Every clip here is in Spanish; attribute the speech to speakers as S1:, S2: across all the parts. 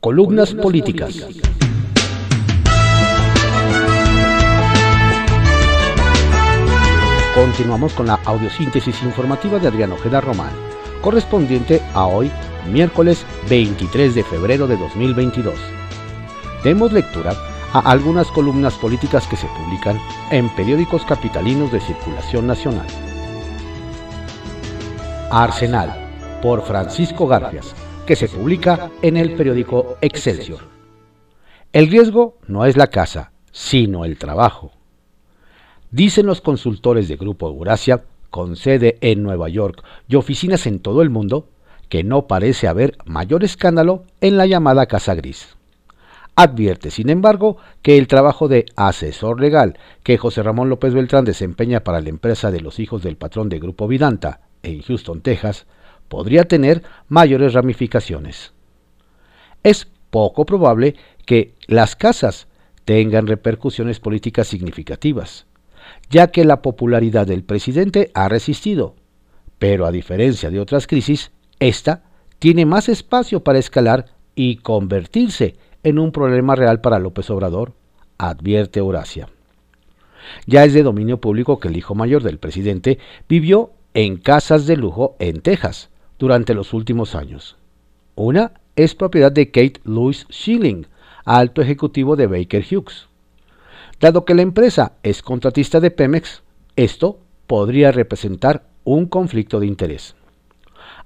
S1: Columnas políticas. Continuamos con la audiosíntesis informativa de Adriano Ojeda Román, correspondiente a hoy, miércoles 23 de febrero de 2022. Demos lectura a algunas columnas políticas que se publican en periódicos capitalinos de circulación nacional. Arsenal, por Francisco Garfias, que se publica en el periódico Excelsior. El riesgo no es la casa, sino el trabajo. Dicen los consultores de Grupo Eurasia, con sede en Nueva York y oficinas en todo el mundo, que no parece haber mayor escándalo en la llamada Casa Gris. Advierte, sin embargo, que el trabajo de asesor legal que José Ramón López Beltrán desempeña para la empresa de los hijos del patrón de Grupo Vidanta en Houston, Texas, podría tener mayores ramificaciones. Es poco probable que las casas tengan repercusiones políticas significativas, ya que la popularidad del presidente ha resistido, pero a diferencia de otras crisis, esta tiene más espacio para escalar y convertirse en un problema real para López Obrador, advierte Horacia. Ya es de dominio público que el hijo mayor del presidente vivió en casas de lujo en Texas durante los últimos años. Una es propiedad de Kate Louis Schilling, alto ejecutivo de Baker Hughes. Dado que la empresa es contratista de Pemex, esto podría representar un conflicto de interés.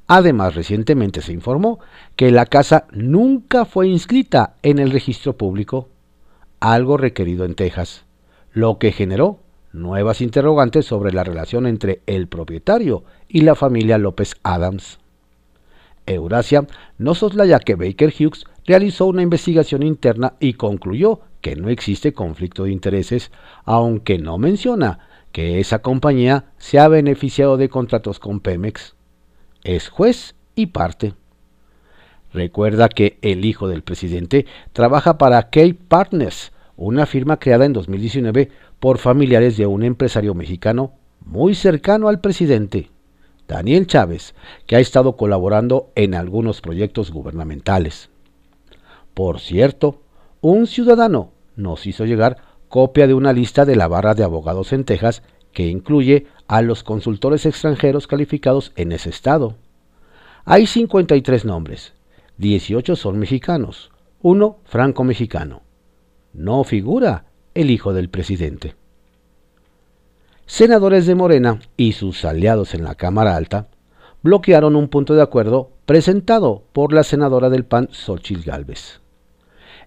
S1: Además, recientemente se informó que la casa nunca fue inscrita en el registro público, algo requerido en Texas, lo que generó nuevas interrogantes sobre la relación entre el propietario y la familia López Adams. Eurasia no soslaya que Baker Hughes realizó una investigación interna y concluyó que no existe conflicto de intereses, aunque no menciona que esa compañía se ha beneficiado de contratos con Pemex es juez y parte. Recuerda que el hijo del presidente trabaja para Cape Partners, una firma creada en 2019 por familiares de un empresario mexicano muy cercano al presidente, Daniel Chávez, que ha estado colaborando en algunos proyectos gubernamentales. Por cierto, un ciudadano nos hizo llegar copia de una lista de la barra de abogados en Texas que incluye a los consultores extranjeros calificados en ese estado. Hay 53 nombres, 18 son mexicanos, uno franco-mexicano. No figura el hijo del presidente. Senadores de Morena y sus aliados en la Cámara Alta bloquearon un punto de acuerdo presentado por la senadora del PAN, Xochitl Gálvez.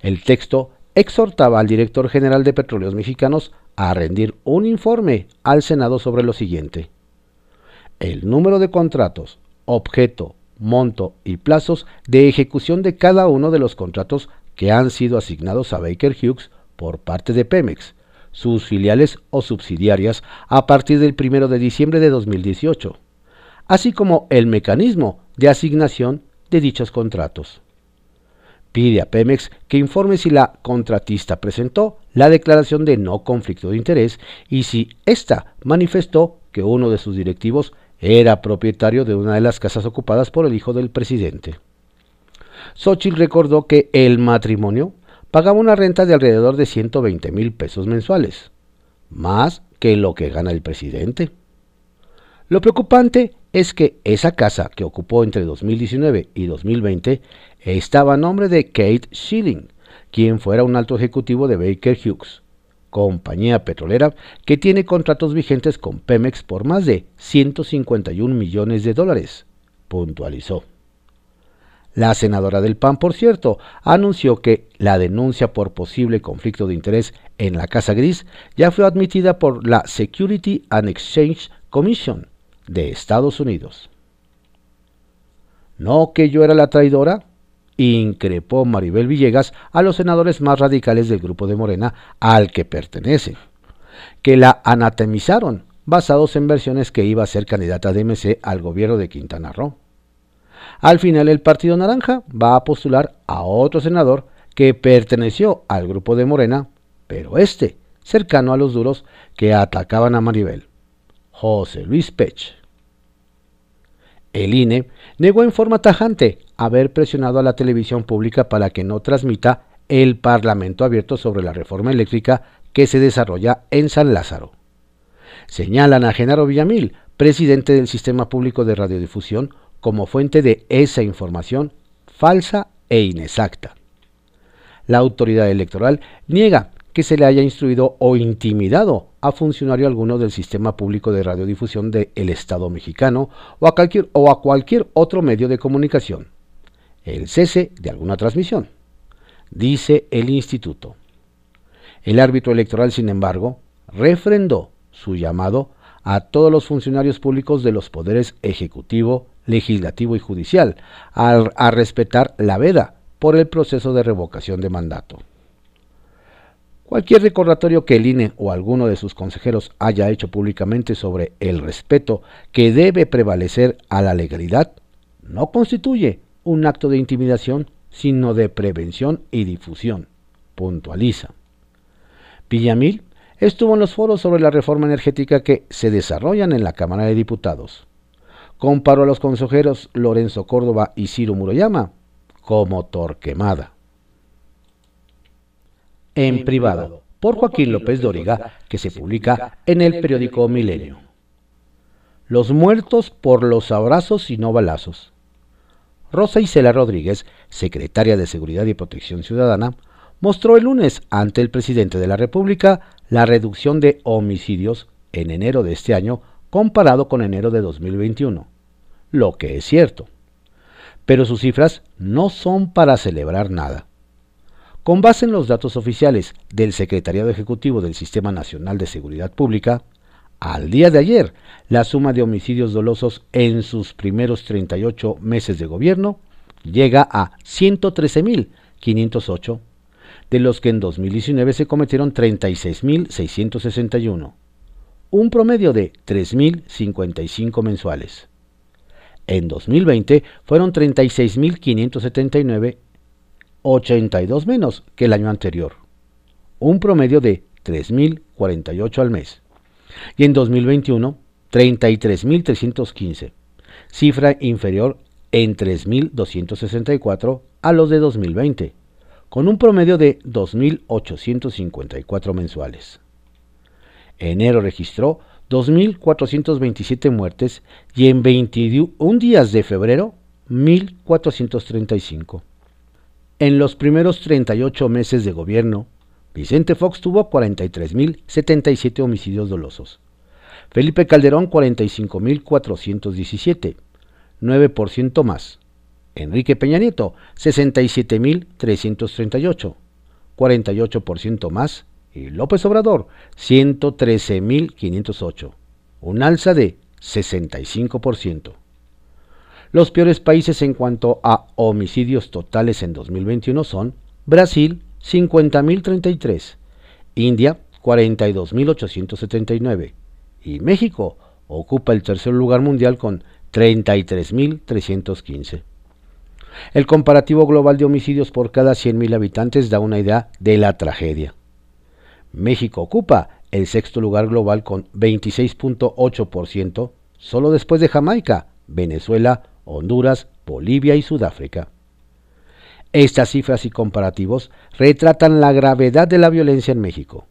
S1: El texto exhortaba al director general de Petróleos Mexicanos a rendir un informe al Senado sobre lo siguiente. El número de contratos, objeto, monto y plazos de ejecución de cada uno de los contratos que han sido asignados a Baker Hughes por parte de Pemex, sus filiales o subsidiarias a partir del 1 de diciembre de 2018, así como el mecanismo de asignación de dichos contratos pide a Pemex que informe si la contratista presentó la declaración de no conflicto de interés y si ésta manifestó que uno de sus directivos era propietario de una de las casas ocupadas por el hijo del presidente. Xochitl recordó que el matrimonio pagaba una renta de alrededor de 120 mil pesos mensuales, más que lo que gana el presidente. Lo preocupante es que esa casa que ocupó entre 2019 y 2020 estaba a nombre de Kate Schilling, quien fuera un alto ejecutivo de Baker Hughes, compañía petrolera que tiene contratos vigentes con Pemex por más de 151 millones de dólares, puntualizó. La senadora del PAN, por cierto, anunció que la denuncia por posible conflicto de interés en la Casa Gris ya fue admitida por la Security and Exchange Commission, de Estados Unidos. ¿No que yo era la traidora? increpó Maribel Villegas a los senadores más radicales del grupo de Morena al que pertenece, que la anatemizaron basados en versiones que iba a ser candidata de MC al gobierno de Quintana Roo. Al final el Partido Naranja va a postular a otro senador que perteneció al grupo de Morena, pero este, cercano a los duros que atacaban a Maribel. José Luis Pech. El INE negó en forma tajante haber presionado a la televisión pública para que no transmita el Parlamento abierto sobre la reforma eléctrica que se desarrolla en San Lázaro. Señalan a Genaro Villamil, presidente del Sistema Público de Radiodifusión, como fuente de esa información falsa e inexacta. La autoridad electoral niega que se le haya instruido o intimidado a funcionario alguno del sistema público de radiodifusión del Estado mexicano o a, cualquier, o a cualquier otro medio de comunicación. El cese de alguna transmisión, dice el instituto. El árbitro electoral, sin embargo, refrendó su llamado a todos los funcionarios públicos de los poderes ejecutivo, legislativo y judicial a, respetar la veda por el proceso de revocación de mandato. Cualquier recordatorio que el INE o alguno de sus consejeros haya hecho públicamente sobre el respeto que debe prevalecer a la legalidad no constituye un acto de intimidación, sino de prevención y difusión, puntualiza. Villamil estuvo en los foros sobre la reforma energética que se desarrollan en la Cámara de Diputados. Comparó a los consejeros Lorenzo Córdoba y Ciro Muroyama como Torquemada en privado por Joaquín López Dóriga, que se publica en el periódico Milenio. Los muertos por los abrazos y no balazos. Rosa Isela Rodríguez, secretaria de Seguridad y Protección Ciudadana, mostró el lunes ante el presidente de la República la reducción de homicidios en enero de este año comparado con enero de 2021, lo que es cierto. Pero sus cifras no son para celebrar nada. Con base en los datos oficiales del Secretariado Ejecutivo del Sistema Nacional de Seguridad Pública, al día de ayer, la suma de homicidios dolosos en sus primeros 38 meses de gobierno llega a 113.508, de los que en 2019 se cometieron 36.661, un promedio de 3.055 mensuales. En 2020 fueron 36.579 82 menos que el año anterior, un promedio de 3.048 al mes. Y en 2021, 33.315, cifra inferior en 3.264 a los de 2020, con un promedio de 2.854 mensuales. Enero registró 2.427 muertes y en 21 días de febrero 1.435. En los primeros 38 meses de gobierno, Vicente Fox tuvo 43.077 homicidios dolosos. Felipe Calderón 45.417, 9% más. Enrique Peña Nieto 67.338, 48% más. Y López Obrador 113.508, un alza de 65%. Los peores países en cuanto a homicidios totales en 2021 son Brasil, 50.033, India, 42.879 y México ocupa el tercer lugar mundial con 33.315. El comparativo global de homicidios por cada 100.000 habitantes da una idea de la tragedia. México ocupa el sexto lugar global con 26.8%, solo después de Jamaica, Venezuela Honduras, Bolivia y Sudáfrica. Estas cifras y comparativos retratan la gravedad de la violencia en México,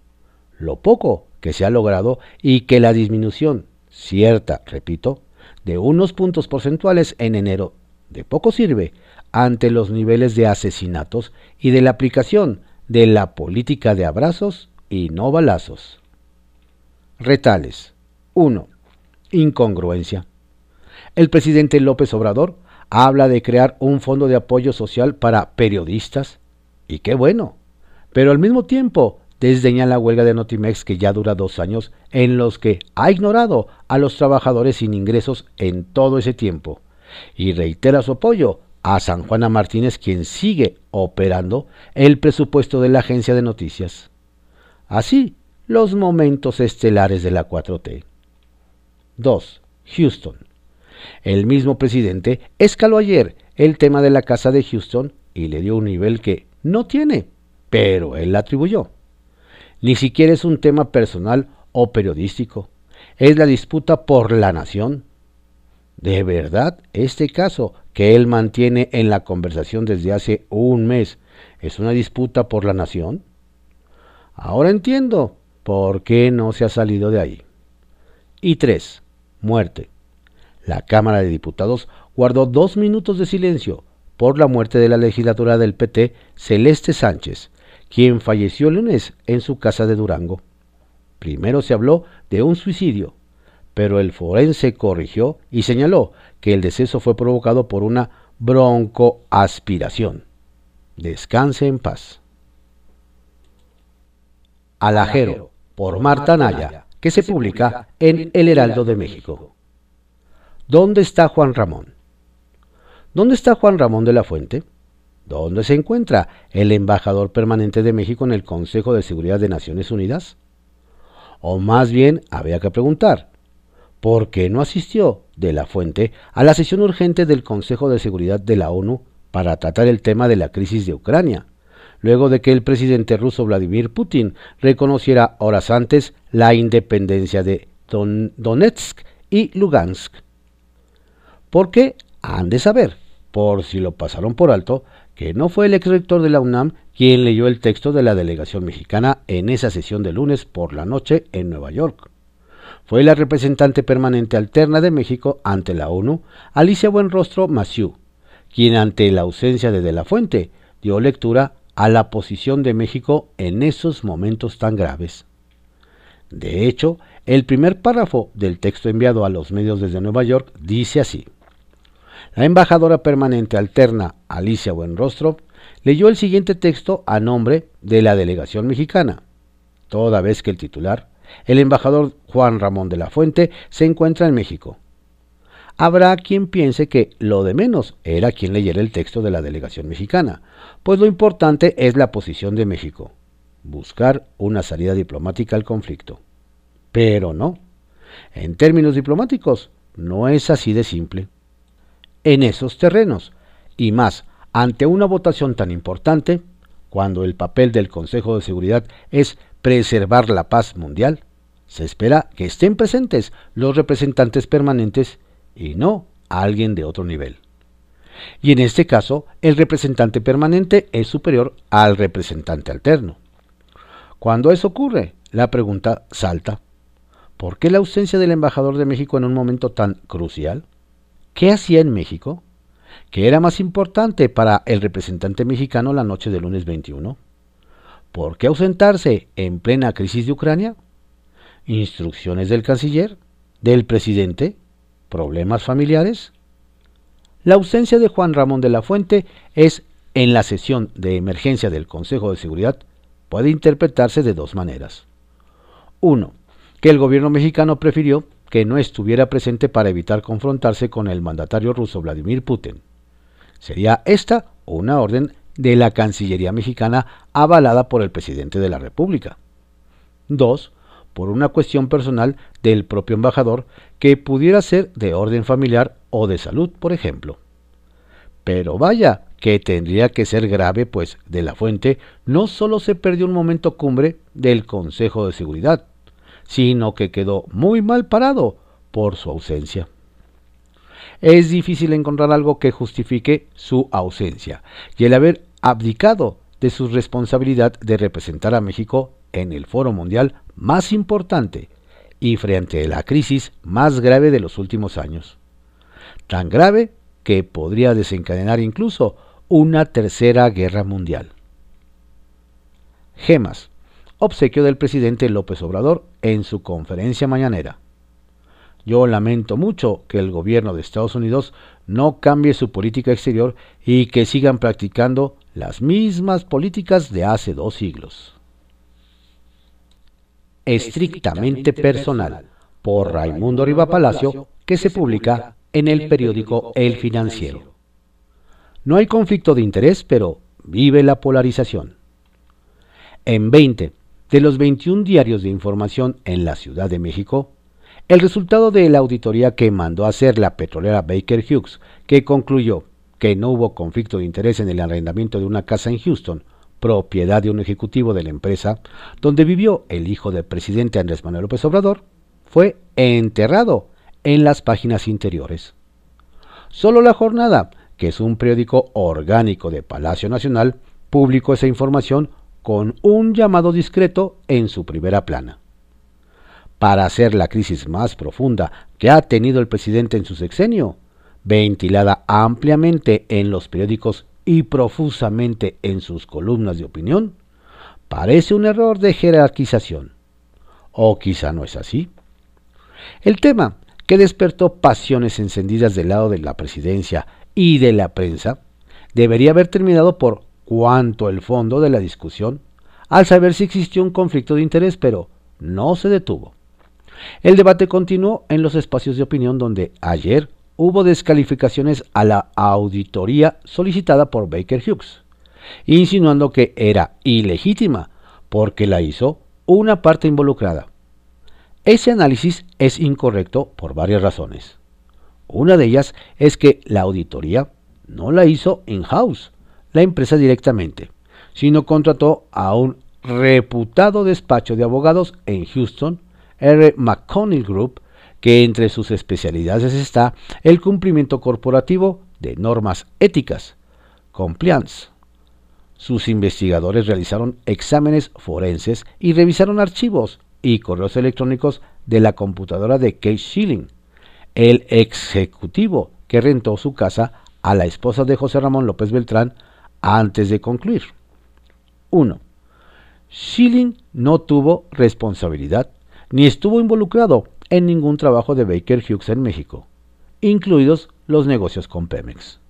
S1: lo poco que se ha logrado y que la disminución, cierta, repito, de unos puntos porcentuales en enero de poco sirve ante los niveles de asesinatos y de la aplicación de la política de abrazos y no balazos. Retales. 1. Incongruencia. El presidente López Obrador habla de crear un fondo de apoyo social para periodistas, y qué bueno, pero al mismo tiempo desdeña la huelga de Notimex que ya dura dos años, en los que ha ignorado a los trabajadores sin ingresos en todo ese tiempo, y reitera su apoyo a San Juana Martínez, quien sigue operando el presupuesto de la agencia de noticias. Así, los momentos estelares de la 4T. 2. Houston. El mismo presidente escaló ayer el tema de la casa de Houston y le dio un nivel que no tiene, pero él la atribuyó. Ni siquiera es un tema personal o periodístico, es la disputa por la nación. De verdad, este caso que él mantiene en la conversación desde hace un mes es una disputa por la nación? Ahora entiendo por qué no se ha salido de ahí. Y 3. Muerte. La Cámara de Diputados guardó dos minutos de silencio por la muerte de la legisladora del PT, Celeste Sánchez, quien falleció el lunes en su casa de Durango. Primero se habló de un suicidio, pero el forense corrigió y señaló que el deceso fue provocado por una broncoaspiración. Descanse en paz. Alajero, por Marta Naya, que se publica en El Heraldo de México. ¿Dónde está Juan Ramón? ¿Dónde está Juan Ramón de la Fuente? ¿Dónde se encuentra el embajador permanente de México en el Consejo de Seguridad de Naciones Unidas? O más bien, había que preguntar, ¿por qué no asistió de la Fuente a la sesión urgente del Consejo de Seguridad de la ONU para tratar el tema de la crisis de Ucrania, luego de que el presidente ruso Vladimir Putin reconociera horas antes la independencia de Donetsk y Lugansk? ¿Por qué? Han de saber, por si lo pasaron por alto, que no fue el ex rector de la UNAM quien leyó el texto de la delegación mexicana en esa sesión de lunes por la noche en Nueva York. Fue la representante permanente alterna de México ante la ONU, Alicia Buenrostro Maciú, quien ante la ausencia de De la Fuente dio lectura a la posición de México en esos momentos tan graves. De hecho, el primer párrafo del texto enviado a los medios desde Nueva York dice así. La embajadora permanente alterna, Alicia Buenrostro, leyó el siguiente texto a nombre de la delegación mexicana, toda vez que el titular, el embajador Juan Ramón de la Fuente, se encuentra en México. Habrá quien piense que lo de menos era quien leyera el texto de la delegación mexicana, pues lo importante es la posición de México, buscar una salida diplomática al conflicto. Pero no. En términos diplomáticos, no es así de simple en esos terrenos, y más ante una votación tan importante, cuando el papel del Consejo de Seguridad es preservar la paz mundial, se espera que estén presentes los representantes permanentes y no alguien de otro nivel. Y en este caso, el representante permanente es superior al representante alterno. Cuando eso ocurre, la pregunta salta. ¿Por qué la ausencia del embajador de México en un momento tan crucial? ¿Qué hacía en México? ¿Qué era más importante para el representante mexicano la noche del lunes 21? ¿Por qué ausentarse en plena crisis de Ucrania? ¿Instrucciones del canciller? ¿Del presidente? ¿Problemas familiares? La ausencia de Juan Ramón de la Fuente es en la sesión de emergencia del Consejo de Seguridad puede interpretarse de dos maneras. Uno, que el gobierno mexicano prefirió que no estuviera presente para evitar confrontarse con el mandatario ruso Vladimir Putin. Sería esta una orden de la Cancillería mexicana avalada por el presidente de la República. 2. Por una cuestión personal del propio embajador que pudiera ser de orden familiar o de salud, por ejemplo. Pero vaya, que tendría que ser grave, pues de la fuente no solo se perdió un momento cumbre del Consejo de Seguridad, sino que quedó muy mal parado por su ausencia. Es difícil encontrar algo que justifique su ausencia y el haber abdicado de su responsabilidad de representar a México en el foro mundial más importante y frente a la crisis más grave de los últimos años. Tan grave que podría desencadenar incluso una tercera guerra mundial. Gemas obsequio del presidente López Obrador en su conferencia mañanera. Yo lamento mucho que el gobierno de Estados Unidos no cambie su política exterior y que sigan practicando las mismas políticas de hace dos siglos. Estrictamente personal, por Raimundo Riva Palacio, que se publica en el periódico El Financiero. No hay conflicto de interés, pero vive la polarización. En 20 de los 21 diarios de información en la Ciudad de México, el resultado de la auditoría que mandó hacer la petrolera Baker Hughes, que concluyó que no hubo conflicto de interés en el arrendamiento de una casa en Houston, propiedad de un ejecutivo de la empresa, donde vivió el hijo del presidente Andrés Manuel López Obrador, fue enterrado en las páginas interiores. Solo la jornada que es un periódico orgánico de Palacio Nacional, publicó esa información con un llamado discreto en su primera plana. Para hacer la crisis más profunda que ha tenido el presidente en su sexenio, ventilada ampliamente en los periódicos y profusamente en sus columnas de opinión, parece un error de jerarquización. O quizá no es así. El tema que despertó pasiones encendidas del lado de la presidencia y de la prensa debería haber terminado por cuanto el fondo de la discusión, al saber si existió un conflicto de interés, pero no se detuvo. El debate continuó en los espacios de opinión donde ayer hubo descalificaciones a la auditoría solicitada por Baker Hughes, insinuando que era ilegítima porque la hizo una parte involucrada. Ese análisis es incorrecto por varias razones. Una de ellas es que la auditoría no la hizo in-house, la empresa directamente, sino contrató a un reputado despacho de abogados en Houston, R. McConnell Group, que entre sus especialidades está el cumplimiento corporativo de normas éticas, compliance. Sus investigadores realizaron exámenes forenses y revisaron archivos y correos electrónicos de la computadora de Kate Schilling, el ejecutivo que rentó su casa a la esposa de José Ramón López Beltrán antes de concluir. 1. Schilling no tuvo responsabilidad ni estuvo involucrado en ningún trabajo de Baker Hughes en México, incluidos los negocios con Pemex.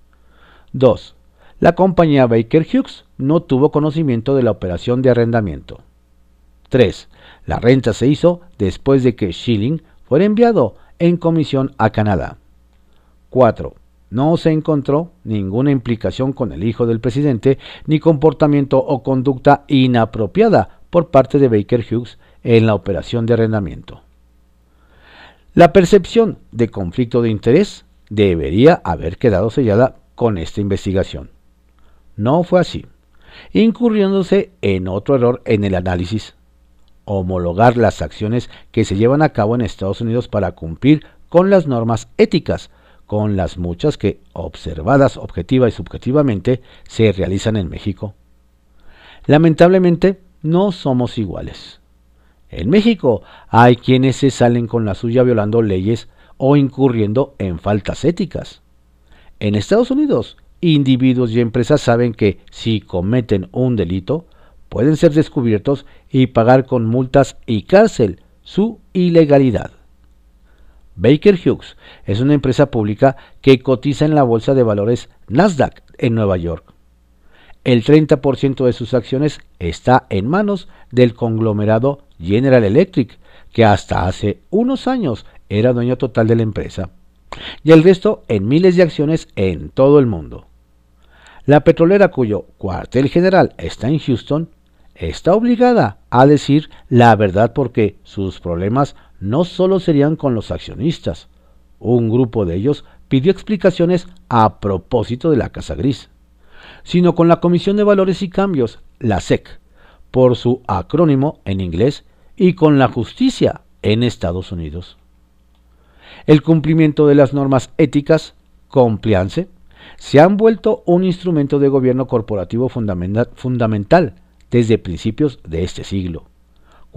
S1: 2. La compañía Baker Hughes no tuvo conocimiento de la operación de arrendamiento. 3. La renta se hizo después de que Schilling fuera enviado en comisión a Canadá. 4. No se encontró ninguna implicación con el hijo del presidente ni comportamiento o conducta inapropiada por parte de Baker Hughes en la operación de arrendamiento. La percepción de conflicto de interés debería haber quedado sellada con esta investigación. No fue así, incurriéndose en otro error en el análisis, homologar las acciones que se llevan a cabo en Estados Unidos para cumplir con las normas éticas con las muchas que, observadas objetiva y subjetivamente, se realizan en México. Lamentablemente, no somos iguales. En México hay quienes se salen con la suya violando leyes o incurriendo en faltas éticas. En Estados Unidos, individuos y empresas saben que si cometen un delito, pueden ser descubiertos y pagar con multas y cárcel su ilegalidad. Baker Hughes es una empresa pública que cotiza en la bolsa de valores Nasdaq en Nueva York. El 30% de sus acciones está en manos del conglomerado General Electric, que hasta hace unos años era dueño total de la empresa, y el resto en miles de acciones en todo el mundo. La petrolera cuyo cuartel general está en Houston está obligada a decir la verdad porque sus problemas no solo serían con los accionistas. Un grupo de ellos pidió explicaciones a propósito de la Casa Gris, sino con la Comisión de Valores y Cambios, la SEC, por su acrónimo en inglés, y con la justicia en Estados Unidos. El cumplimiento de las normas éticas, compliance, se han vuelto un instrumento de gobierno corporativo fundamental desde principios de este siglo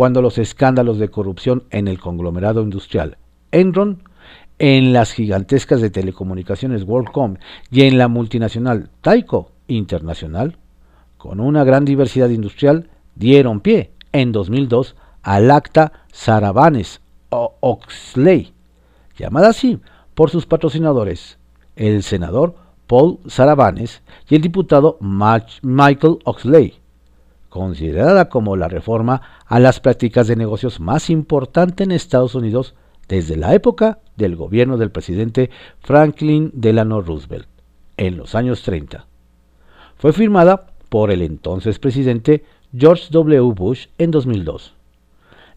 S1: cuando los escándalos de corrupción en el conglomerado industrial Enron, en las gigantescas de telecomunicaciones WorldCom y en la multinacional Taiko Internacional, con una gran diversidad industrial, dieron pie en 2002 al acta Sarabanes o Oxley, llamada así por sus patrocinadores, el senador Paul Sarabanes y el diputado Michael Oxley, considerada como la reforma a las prácticas de negocios más importante en Estados Unidos desde la época del gobierno del presidente Franklin Delano Roosevelt, en los años 30. Fue firmada por el entonces presidente George W. Bush en 2002.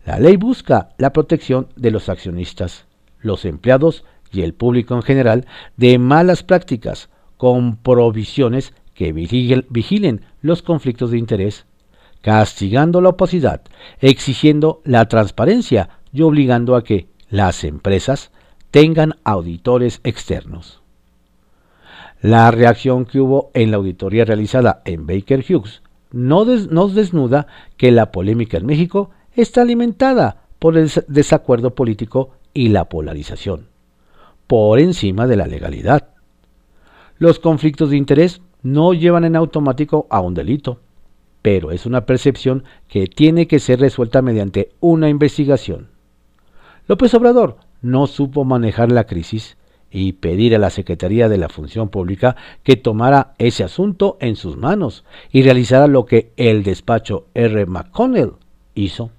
S1: La ley busca la protección de los accionistas, los empleados y el público en general de malas prácticas, con provisiones que vigilen los conflictos de interés castigando la opacidad, exigiendo la transparencia y obligando a que las empresas tengan auditores externos. La reacción que hubo en la auditoría realizada en Baker Hughes no nos desnuda que la polémica en México está alimentada por el desacuerdo político y la polarización, por encima de la legalidad. Los conflictos de interés no llevan en automático a un delito, pero es una percepción que tiene que ser resuelta mediante una investigación. López Obrador no supo manejar la crisis y pedir a la Secretaría de la Función Pública que tomara ese asunto en sus manos y realizara lo que el despacho R. McConnell hizo.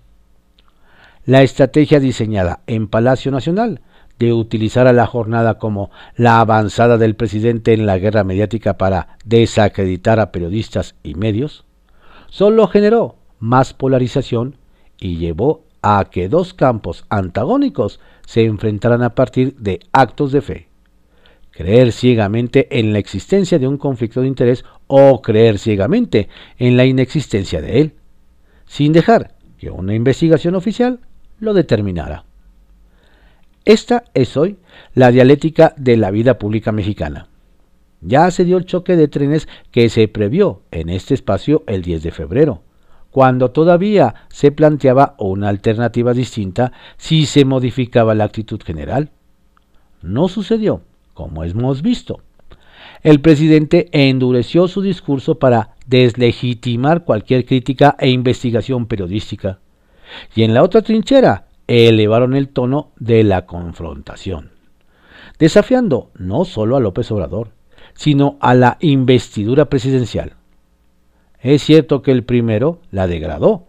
S1: La estrategia diseñada en Palacio Nacional de utilizar a la jornada como la avanzada del presidente en la guerra mediática para desacreditar a periodistas y medios, solo generó más polarización y llevó a que dos campos antagónicos se enfrentaran a partir de actos de fe. Creer ciegamente en la existencia de un conflicto de interés o creer ciegamente en la inexistencia de él, sin dejar que una investigación oficial lo determinara. Esta es hoy la dialéctica de la vida pública mexicana. Ya se dio el choque de trenes que se previó en este espacio el 10 de febrero, cuando todavía se planteaba una alternativa distinta si se modificaba la actitud general. No sucedió, como hemos visto. El presidente endureció su discurso para deslegitimar cualquier crítica e investigación periodística. Y en la otra trinchera, elevaron el tono de la confrontación, desafiando no solo a López Obrador, sino a la investidura presidencial. Es cierto que el primero la degradó,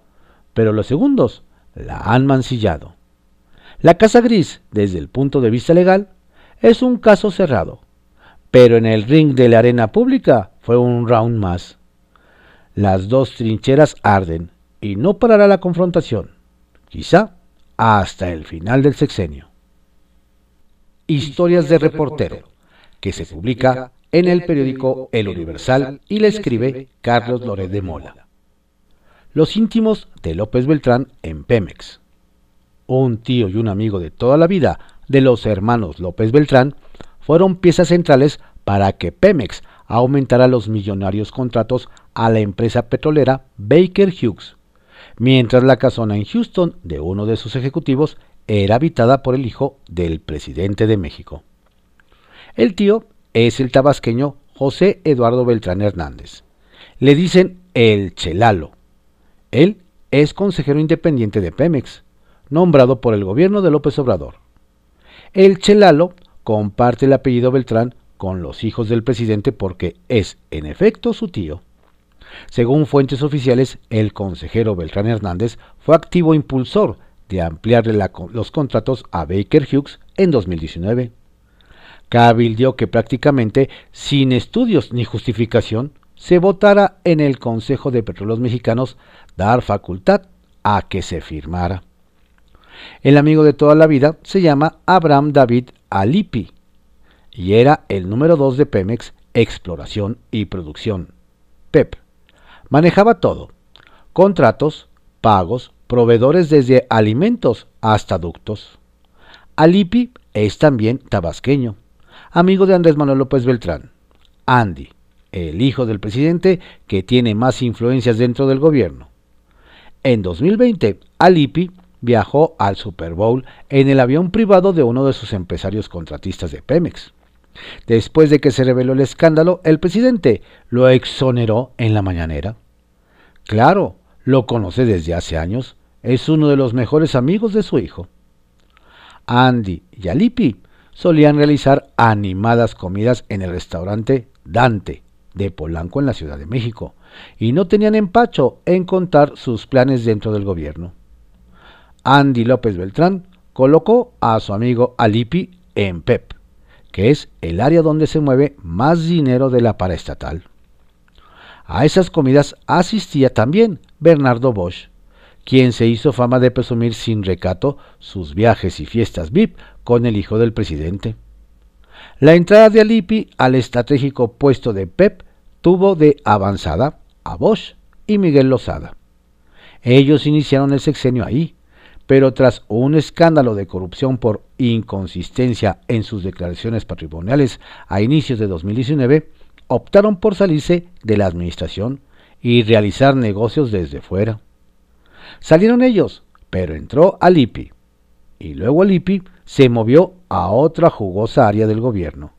S1: pero los segundos la han mancillado. La Casa Gris, desde el punto de vista legal, es un caso cerrado, pero en el ring de la arena pública fue un round más. Las dos trincheras arden y no parará la confrontación. Quizá hasta el final del sexenio. Historias de reportero, que se publica en el periódico El Universal y le escribe Carlos Loret de Mola. Los íntimos de López Beltrán en Pemex. Un tío y un amigo de toda la vida de los hermanos López Beltrán fueron piezas centrales para que Pemex aumentara los millonarios contratos a la empresa petrolera Baker Hughes mientras la casona en Houston de uno de sus ejecutivos era habitada por el hijo del presidente de México. El tío es el tabasqueño José Eduardo Beltrán Hernández. Le dicen el Chelalo. Él es consejero independiente de Pemex, nombrado por el gobierno de López Obrador. El Chelalo comparte el apellido Beltrán con los hijos del presidente porque es, en efecto, su tío. Según fuentes oficiales, el consejero Beltrán Hernández fue activo impulsor de ampliarle los contratos a Baker Hughes en 2019. Cabildió que prácticamente sin estudios ni justificación se votara en el Consejo de Petróleos Mexicanos dar facultad a que se firmara. El amigo de toda la vida se llama Abraham David Alipi y era el número 2 de Pemex Exploración y Producción, PEP. Manejaba todo. Contratos, pagos, proveedores desde alimentos hasta ductos. Alipi es también tabasqueño, amigo de Andrés Manuel López Beltrán. Andy, el hijo del presidente que tiene más influencias dentro del gobierno. En 2020, Alipi viajó al Super Bowl en el avión privado de uno de sus empresarios contratistas de Pemex. Después de que se reveló el escándalo, el presidente lo exoneró en la mañanera. Claro, lo conoce desde hace años, es uno de los mejores amigos de su hijo. Andy y Alipi solían realizar animadas comidas en el restaurante Dante de Polanco en la Ciudad de México, y no tenían empacho en contar sus planes dentro del gobierno. Andy López Beltrán colocó a su amigo Alipi en PEP, que es el área donde se mueve más dinero de la paraestatal. A esas comidas asistía también Bernardo Bosch, quien se hizo fama de presumir sin recato sus viajes y fiestas VIP con el hijo del presidente. La entrada de Alipi al estratégico puesto de PEP tuvo de avanzada a Bosch y Miguel Lozada. Ellos iniciaron el sexenio ahí, pero tras un escándalo de corrupción por inconsistencia en sus declaraciones patrimoniales a inicios de 2019, optaron por salirse de la administración y realizar negocios desde fuera. Salieron ellos, pero entró Alipi, y luego Alipi se movió a otra jugosa área del gobierno,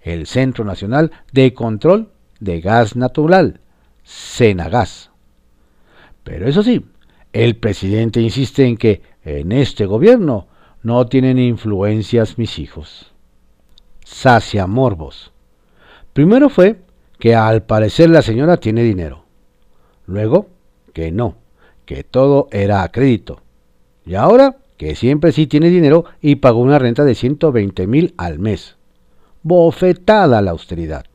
S1: el Centro Nacional de Control de Gas Natural, Senagas. Pero eso sí, el presidente insiste en que en este gobierno no tienen influencias mis hijos. Sacia Morbos. Primero fue que al parecer la señora tiene dinero. Luego, que no, que todo era a crédito. Y ahora, que siempre sí tiene dinero y pagó una renta de 120 mil al mes. Bofetada la austeridad.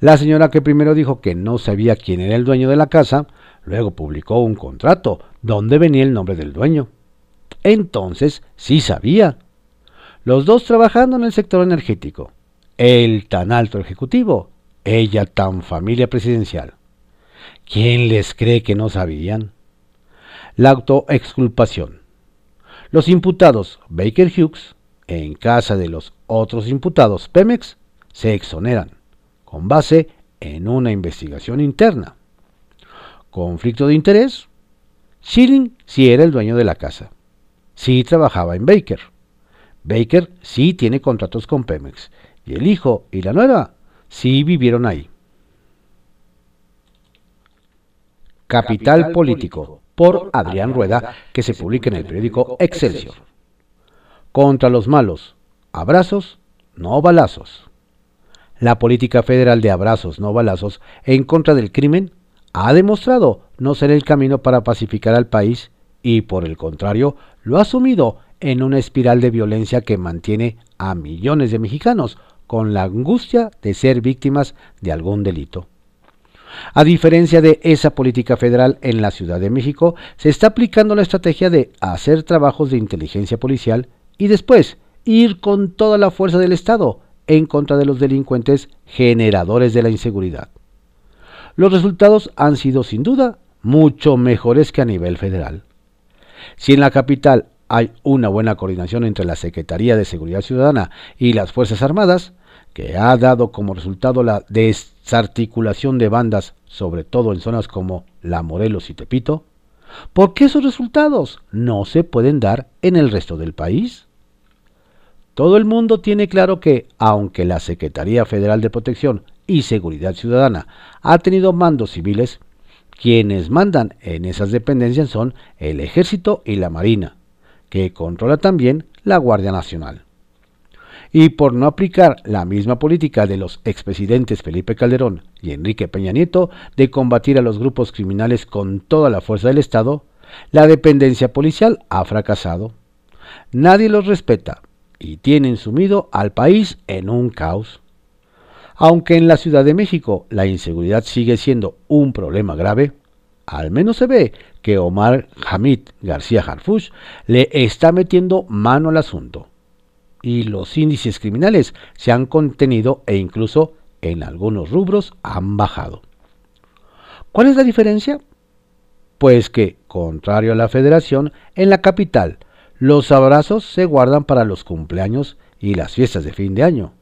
S1: La señora que primero dijo que no sabía quién era el dueño de la casa, luego publicó un contrato donde venía el nombre del dueño. Entonces sí sabía. Los dos trabajando en el sector energético. Él tan alto ejecutivo, ella tan familia presidencial. ¿Quién les cree que no sabían? La autoexculpación. Los imputados Baker Hughes, en casa de los otros imputados Pemex, se exoneran, con base en una investigación interna. Conflicto de interés. Schilling sí era el dueño de la casa. Sí trabajaba en Baker. Baker sí tiene contratos con Pemex. Y el hijo y la nuera sí vivieron ahí. Capital Político, por Adrián Rueda, que se publica en el periódico Excelsior. Contra los malos, abrazos, no balazos. La política federal de abrazos, no balazos, en contra del crimen, ha demostrado no ser el camino para pacificar al país y, por el contrario, lo ha sumido en una espiral de violencia que mantiene a millones de mexicanos con la angustia de ser víctimas de algún delito. A diferencia de esa política federal en la Ciudad de México, se está aplicando la estrategia de hacer trabajos de inteligencia policial y después ir con toda la fuerza del Estado en contra de los delincuentes generadores de la inseguridad. Los resultados han sido sin duda mucho mejores que a nivel federal. Si en la capital hay una buena coordinación entre la Secretaría de Seguridad Ciudadana y las Fuerzas Armadas, que ha dado como resultado la desarticulación de bandas, sobre todo en zonas como La Morelos y Tepito, ¿por qué esos resultados no se pueden dar en el resto del país? Todo el mundo tiene claro que, aunque la Secretaría Federal de Protección y Seguridad Ciudadana ha tenido mandos civiles, quienes mandan en esas dependencias son el Ejército y la Marina, que controla también la Guardia Nacional y por no aplicar la misma política de los expresidentes Felipe Calderón y Enrique Peña Nieto de combatir a los grupos criminales con toda la fuerza del Estado, la dependencia policial ha fracasado. Nadie los respeta y tienen sumido al país en un caos. Aunque en la Ciudad de México la inseguridad sigue siendo un problema grave, al menos se ve que Omar Hamid García Harfush le está metiendo mano al asunto y los índices criminales se han contenido e incluso en algunos rubros han bajado. ¿Cuál es la diferencia? Pues que, contrario a la federación, en la capital los abrazos se guardan para los cumpleaños y las fiestas de fin de año,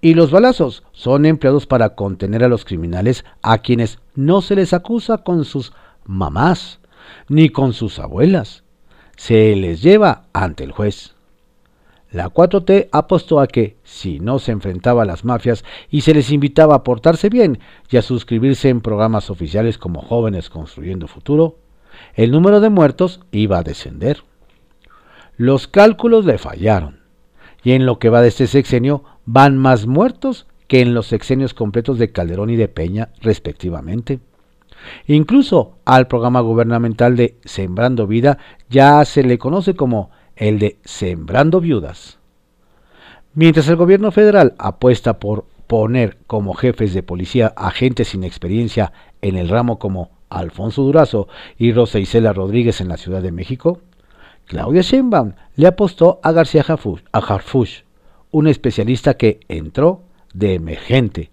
S1: y los balazos son empleados para contener a los criminales a quienes no se les acusa con sus mamás ni con sus abuelas. Se les lleva ante el juez. La 4T apostó a que, si no se enfrentaba a las mafias y se les invitaba a portarse bien y a suscribirse en programas oficiales como Jóvenes Construyendo Futuro, el número de muertos iba a descender. Los cálculos le fallaron, y en lo que va de este sexenio van más muertos que en los sexenios completos de Calderón y de Peña, respectivamente. Incluso al programa gubernamental de Sembrando Vida ya se le conoce como el de Sembrando Viudas. Mientras el gobierno federal apuesta por poner como jefes de policía agentes sin experiencia en el ramo como Alfonso Durazo y Rosa Isela Rodríguez en la Ciudad de México, Claudia Sheinbaum le apostó a García Harfush, un especialista que entró de emergente,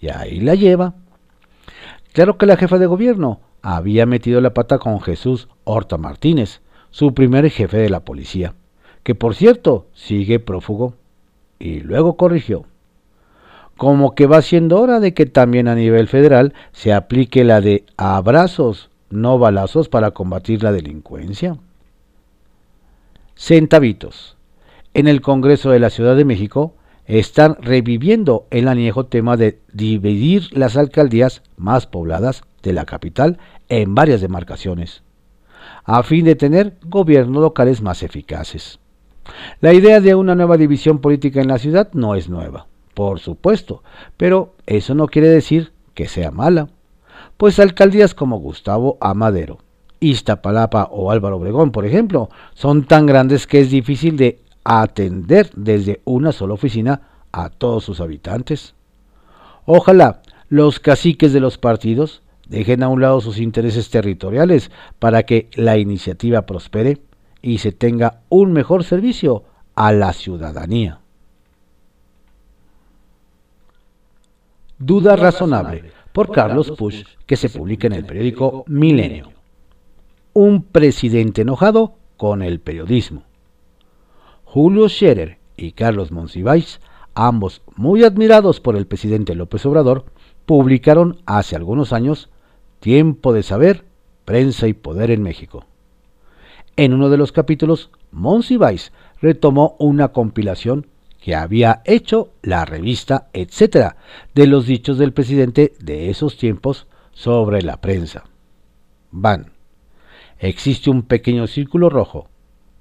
S1: y ahí la lleva. Claro que la jefa de gobierno había metido la pata con Jesús Horta Martínez, su primer jefe de la policía, que por cierto sigue prófugo, y luego corrigió. Como que va siendo hora de que también a nivel federal se aplique la de abrazos, no balazos para combatir la delincuencia. Centavitos. En el Congreso de la Ciudad de México están reviviendo el añejo tema de dividir las alcaldías más pobladas de la capital en varias demarcaciones, a fin de tener gobiernos locales más eficaces. La idea de una nueva división política en la ciudad no es nueva, por supuesto, pero eso no quiere decir que sea mala, pues alcaldías como Gustavo Amadero, Iztapalapa o Álvaro Obregón, por ejemplo, son tan grandes que es difícil de atender desde una sola oficina a todos sus habitantes. Ojalá los caciques de los partidos dejen a un lado sus intereses territoriales para que la iniciativa prospere y se tenga un mejor servicio a la ciudadanía. Duda razonable por Carlos Push que se publica en el periódico Milenio. Un presidente enojado con el periodismo. Julio Scherer y Carlos Monsiváis, ambos muy admirados por el presidente López Obrador, publicaron hace algunos años Tiempo de Saber, Prensa y Poder en México. En uno de los capítulos, Monsiváis retomó una compilación que había hecho la revista Etcétera de los dichos del presidente de esos tiempos sobre la prensa. Van. Existe un pequeño círculo rojo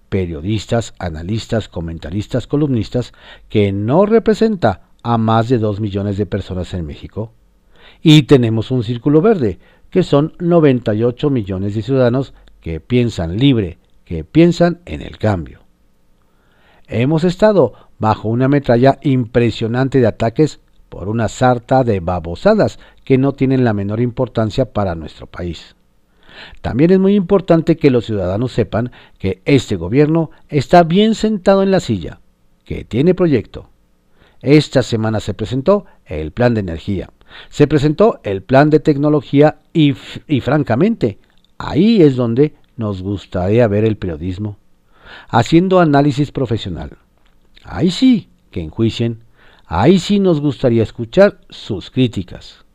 S1: periodistas, analistas, comentaristas, columnistas, que no representa a más de 2 millones de personas en México. Y tenemos un círculo verde, que son 98 millones de ciudadanos que piensan libre, que piensan en el cambio. Hemos estado bajo una metralla impresionante de ataques por una sarta de babosadas que no tienen la menor importancia para nuestro país. También es muy importante que los ciudadanos sepan que este gobierno está bien sentado en la silla, que tiene proyecto. Esta semana se presentó el plan de energía, se presentó el plan de tecnología y, francamente, ahí es donde nos gustaría ver el periodismo, haciendo análisis profesional. Ahí sí que enjuicien, ahí sí nos gustaría escuchar sus críticas.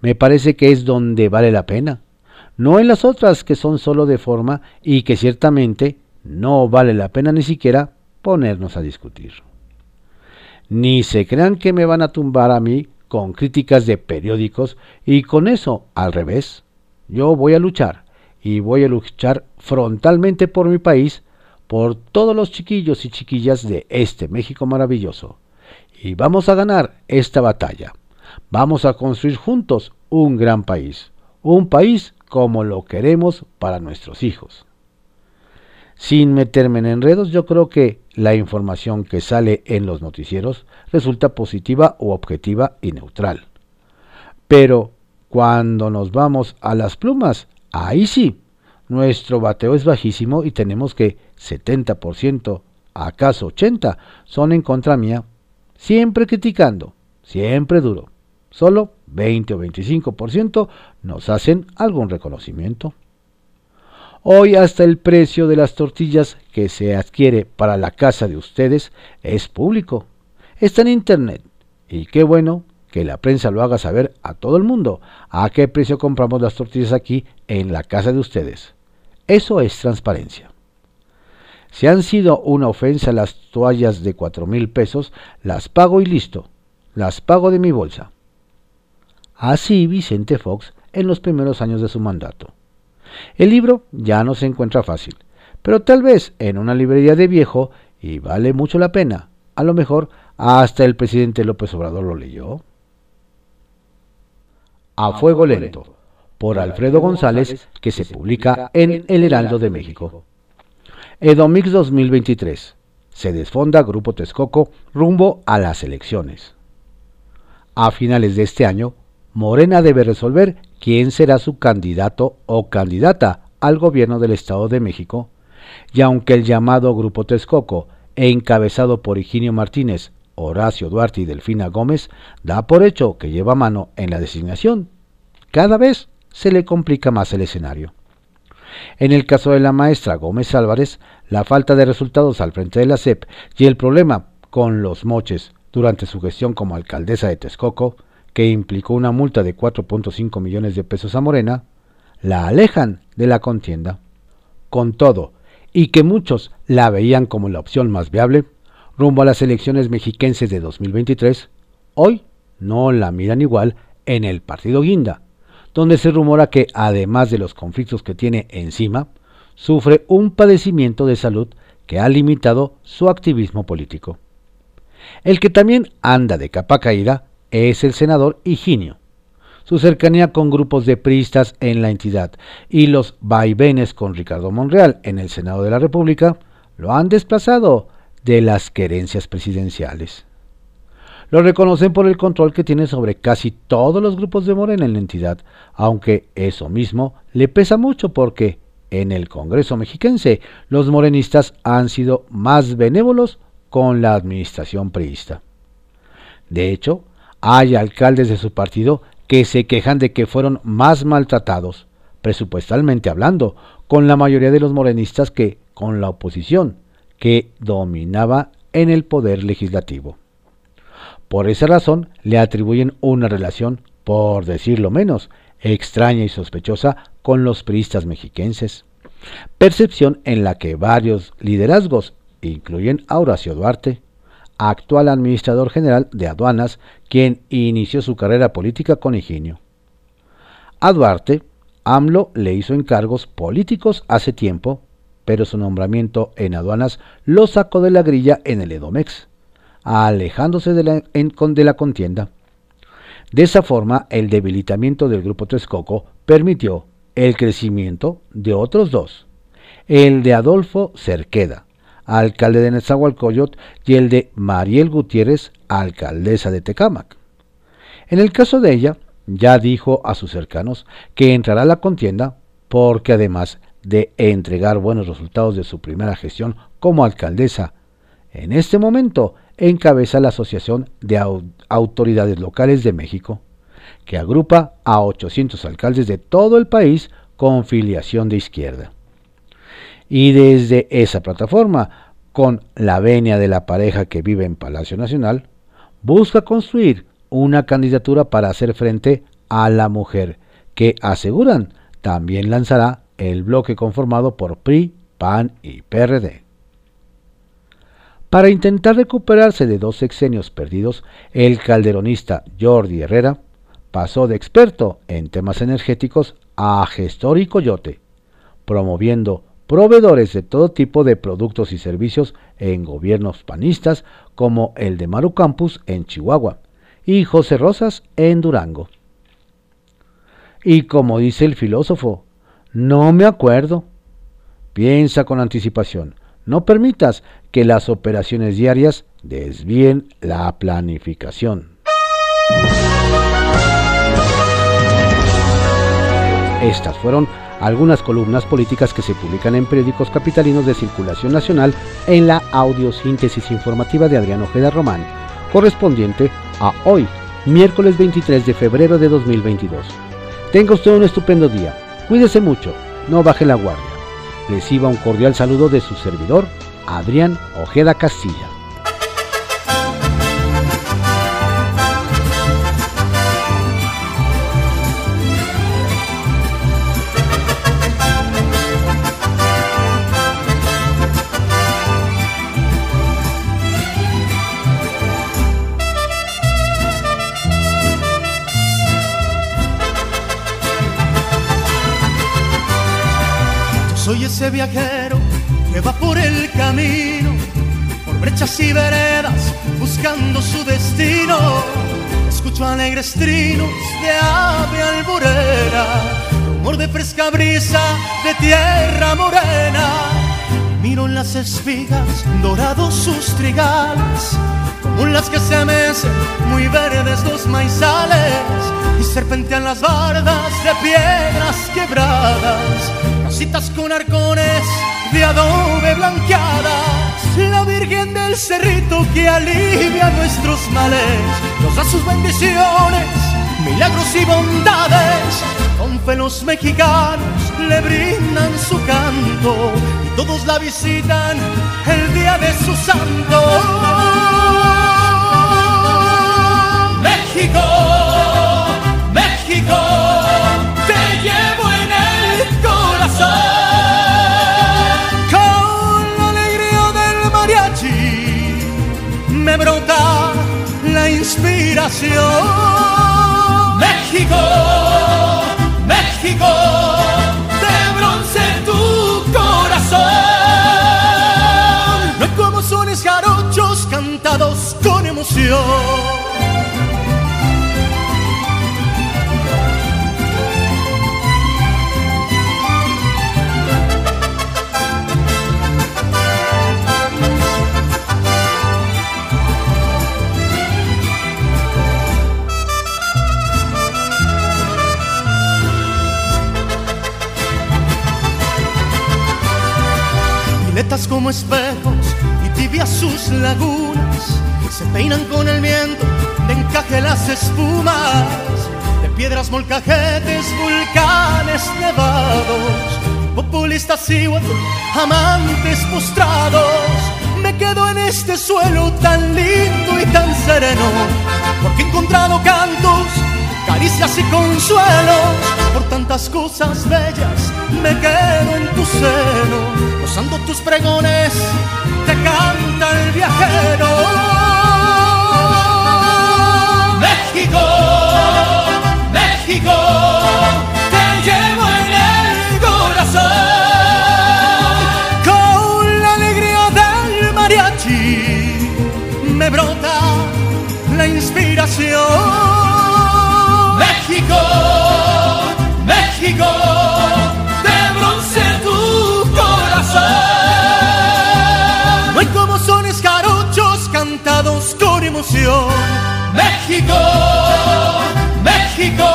S1: Me parece que es donde vale la pena no en las otras que son solo de forma y que ciertamente no vale la pena ni siquiera ponernos a discutir. Ni se crean que me van a tumbar a mí con críticas de periódicos y con eso al revés. Yo voy a luchar y voy a luchar frontalmente por mi país, por todos los chiquillos y chiquillas de este México maravilloso. Y vamos a ganar esta batalla. Vamos a construir juntos un gran país, un país como lo queremos para nuestros hijos. Sin meterme en enredos, yo creo que la información que sale en los noticieros resulta positiva o objetiva y neutral. Pero cuando nos vamos a las plumas, ahí sí, nuestro bateo es bajísimo y tenemos que 70%, acaso 80%, son en contra mía, siempre criticando, siempre duro. Solo 20 o 25% nos hacen algún reconocimiento. Hoy hasta el precio de las tortillas que se adquiere para la casa de ustedes es público. Está en internet. Y qué bueno que la prensa lo haga saber a todo el mundo a qué precio compramos las tortillas aquí en la casa de ustedes. Eso es transparencia. Si han sido una ofensa las toallas de cuatro mil pesos, las pago y listo. Las pago de mi bolsa. Así Vicente Fox en los primeros años de su mandato. El libro ya no se encuentra fácil, pero tal vez en una librería de viejo y vale mucho la pena. A lo mejor hasta el presidente López Obrador lo leyó. A Fuego Lento, por Alfredo González, que se publica en El Heraldo de México. Edomix 2023. Se desfonda Grupo Texcoco rumbo a las elecciones. A finales de este año, Morena debe resolver quién será su candidato o candidata al gobierno del Estado de México, y aunque el llamado Grupo Texcoco, encabezado por Higinio Martínez, Horacio Duarte y Delfina Gómez, da por hecho que lleva mano en la designación, cada vez se le complica más el escenario. En el caso de la maestra Gómez Álvarez, la falta de resultados al frente de la CEP y el problema con los moches durante su gestión como alcaldesa de Texcoco, que implicó una multa de 4.5 millones de pesos a Morena, la alejan de la contienda. Con todo, y que muchos la veían como la opción más viable, rumbo a las elecciones mexiquenses de 2023, hoy no la miran igual en el partido Guinda, donde se rumora que, además de los conflictos que tiene encima, sufre un padecimiento de salud que ha limitado su activismo político. El que también anda de capa caída es el senador Higinio. Su cercanía con grupos de priistas en la entidad y los vaivenes con Ricardo Monreal en el Senado de la República lo han desplazado de las querencias presidenciales. Lo reconocen por el control que tiene sobre casi todos los grupos de Morena en la entidad, aunque eso mismo le pesa mucho porque en el Congreso mexiquense los morenistas han sido más benévolos con la administración priista. De hecho, hay alcaldes de su partido que se quejan de que fueron más maltratados, presupuestalmente hablando, con la mayoría de los morenistas que con la oposición, que dominaba en el poder legislativo. Por esa razón le atribuyen una relación, por decirlo menos, extraña y sospechosa con los priistas mexiquenses. Percepción en la que varios liderazgos, incluyen a Horacio Duarte, actual administrador general de aduanas, quien inició su carrera política con Higinio. A Duarte, AMLO le hizo encargos políticos hace tiempo, pero su nombramiento en aduanas lo sacó de la grilla en el Edomex alejándose de la, de la contienda. De esa forma, el debilitamiento del grupo Texcoco permitió el crecimiento de otros dos, el de Adolfo Cerqueda, alcalde de Nezahualcóyotl, y el de Mariel Gutiérrez, alcaldesa de Tecámac. En el caso de ella, ya dijo a sus cercanos que entrará a la contienda porque además de entregar buenos resultados de su primera gestión como alcaldesa, en este momento encabeza la Asociación de Autoridades Locales de México, que agrupa a 800 alcaldes de todo el país con filiación de izquierda. Y desde esa plataforma, con la venia de la pareja que vive en Palacio Nacional, busca construir una candidatura para hacer frente a la mujer, que aseguran también lanzará el bloque conformado por PRI, PAN y PRD. Para intentar recuperarse de dos sexenios perdidos, el calderonista Jordi Herrera pasó de experto en temas energéticos a gestor y coyote, promoviendo proveedores de todo tipo de productos y servicios en gobiernos panistas como el de Maru Campus en Chihuahua y José Rosas en Durango. Y como dice el filósofo, no me acuerdo. Piensa con anticipación, no permitas que las operaciones diarias desvíen la planificación. Estas fueron algunas columnas políticas que se publican en periódicos capitalinos de circulación nacional en la audiosíntesis informativa de Adrián Ojeda Román, correspondiente a hoy, miércoles 23 de febrero de 2022. Tenga usted un estupendo día, cuídese mucho, no baje la guardia. Reciba un cordial saludo de su servidor, Adrián Ojeda Castilla.
S2: Viajero que va por el camino, por brechas y veredas, buscando su destino. Escucho alegres trinos de ave alborera, rumor de fresca brisa de tierra morena. Miro las espigas dorados sus trigales, como las que se mecen muy verdes los maizales, y serpentean las bardas de piedras quebradas, casitas con arcones de adobe blanqueadas, la Virgen del Cerrito que alivia nuestros males, nos da sus bendiciones milagros y bondades. Con fe los mexicanos le brindan su canto y todos la visitan el día de su santo. México, inspiración. México, México, de bronce tu corazón. No hay como sones jarochos cantados con emoción. Como espejos y tibias sus lagunas se peinan con el viento de encaje las espumas de piedras, molcajetes, volcanes nevados, populistas y amantes postrados. Me quedo en este suelo tan lindo y tan sereno, porque he encontrado cantos, caricias y consuelos por tantas cosas bellas. Me quedo en tu seno, gozando tus pregones, te canta el viajero. México, México, te llevo en el corazón. Con la alegría del mariachi me brota la inspiración. México, México, de bronce tu corazón. No hay como sones jarochos cantados con emoción. México, México.